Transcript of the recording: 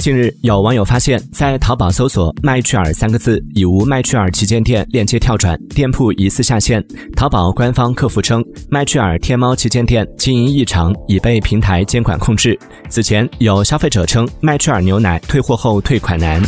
近日有网友发现在淘宝搜索麦趣尔三个字已无麦趣尔旗舰店链接跳转。店铺疑似下线淘宝官方客服称麦趣尔天猫旗舰店经营异常已被平台监管控制。此前有消费者称麦趣尔牛奶退货后退款难。